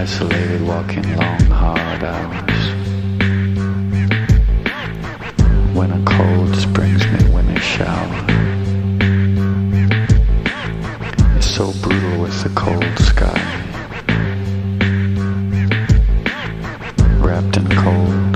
isolated, walking long, hard hours. When a cold springs me, when a shower. It's so brutal with the cold sky. Wrapped in cold.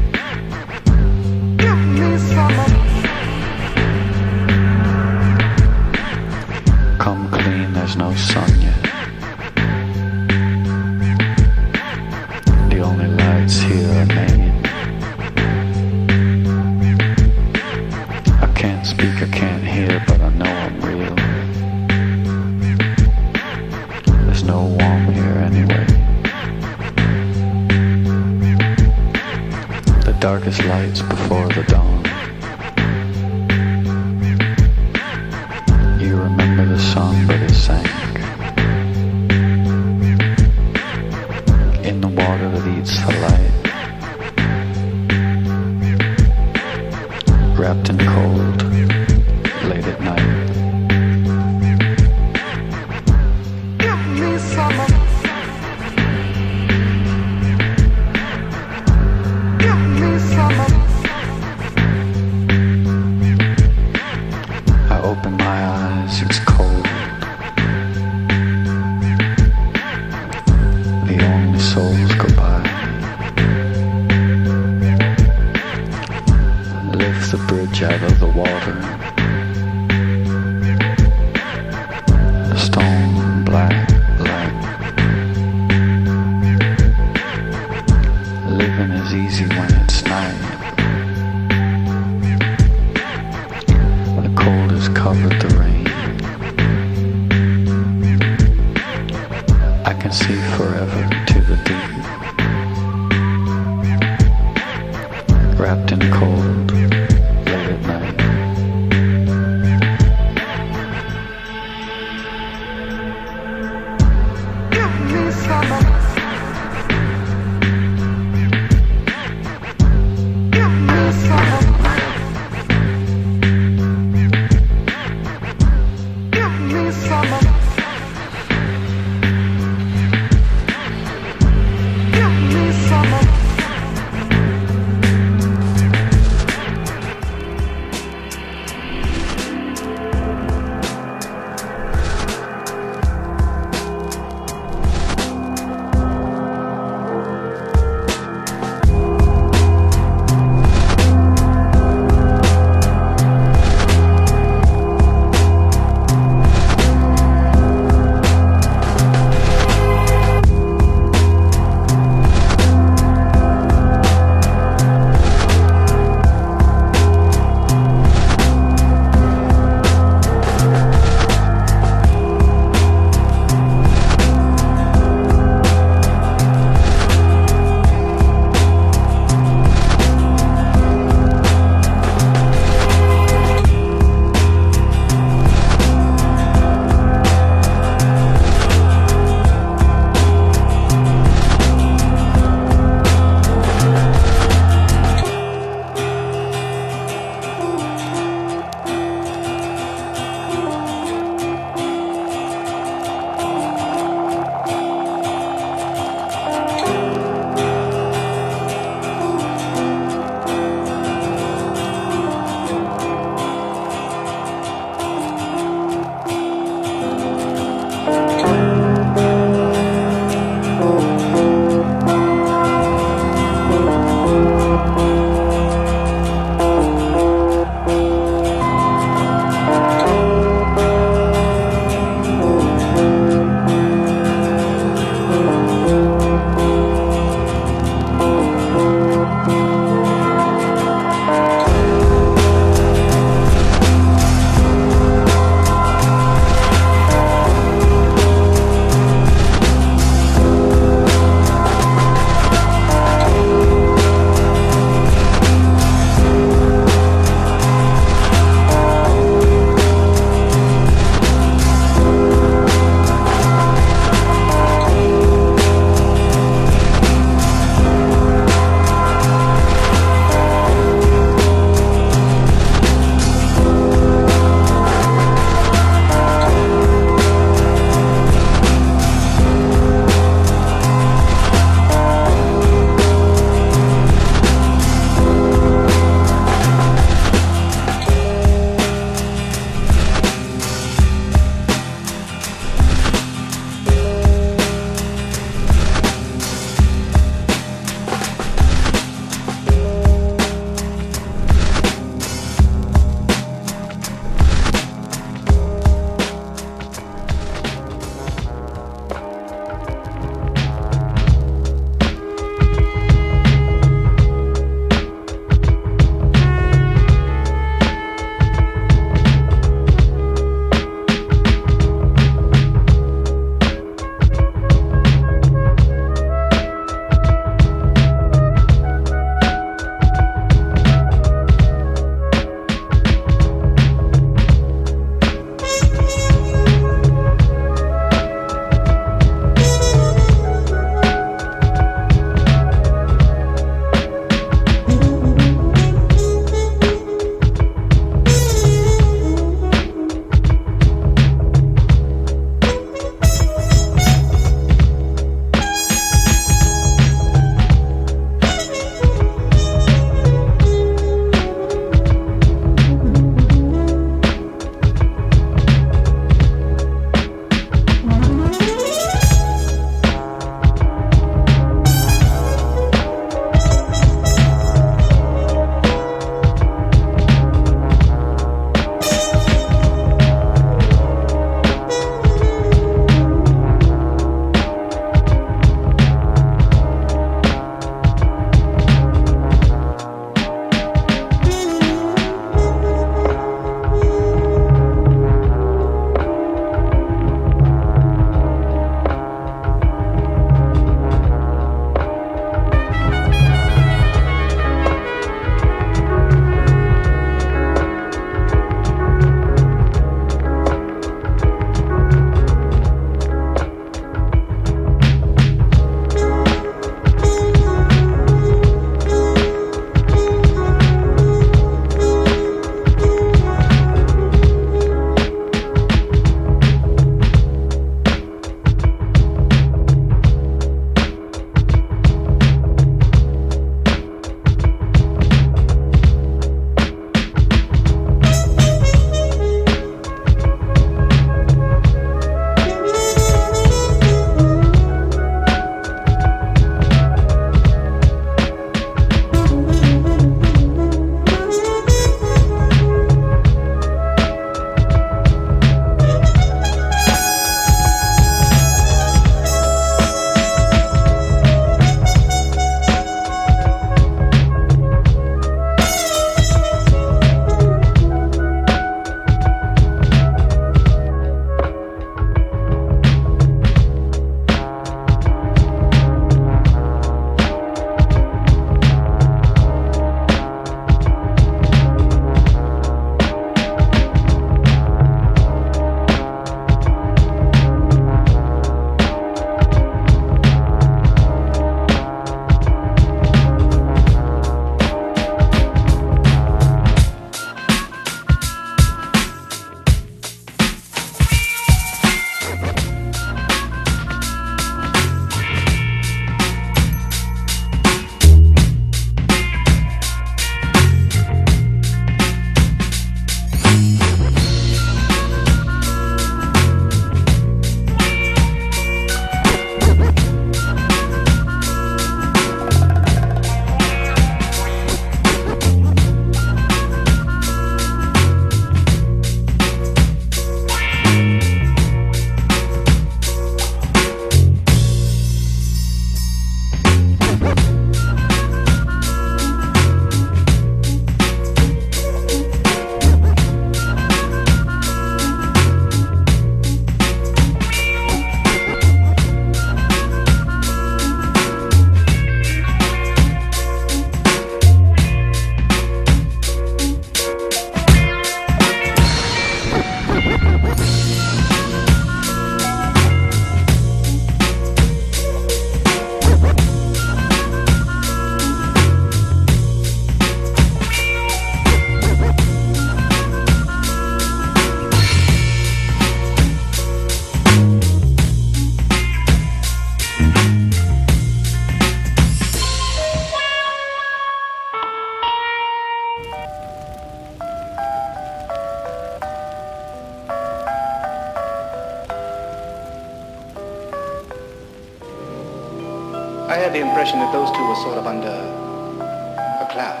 I had the impression that those two were sort of under a cloud.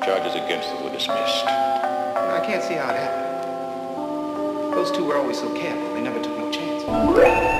The charges against them were dismissed. I can't see how it happened. Those two were always so careful. They never took no chances.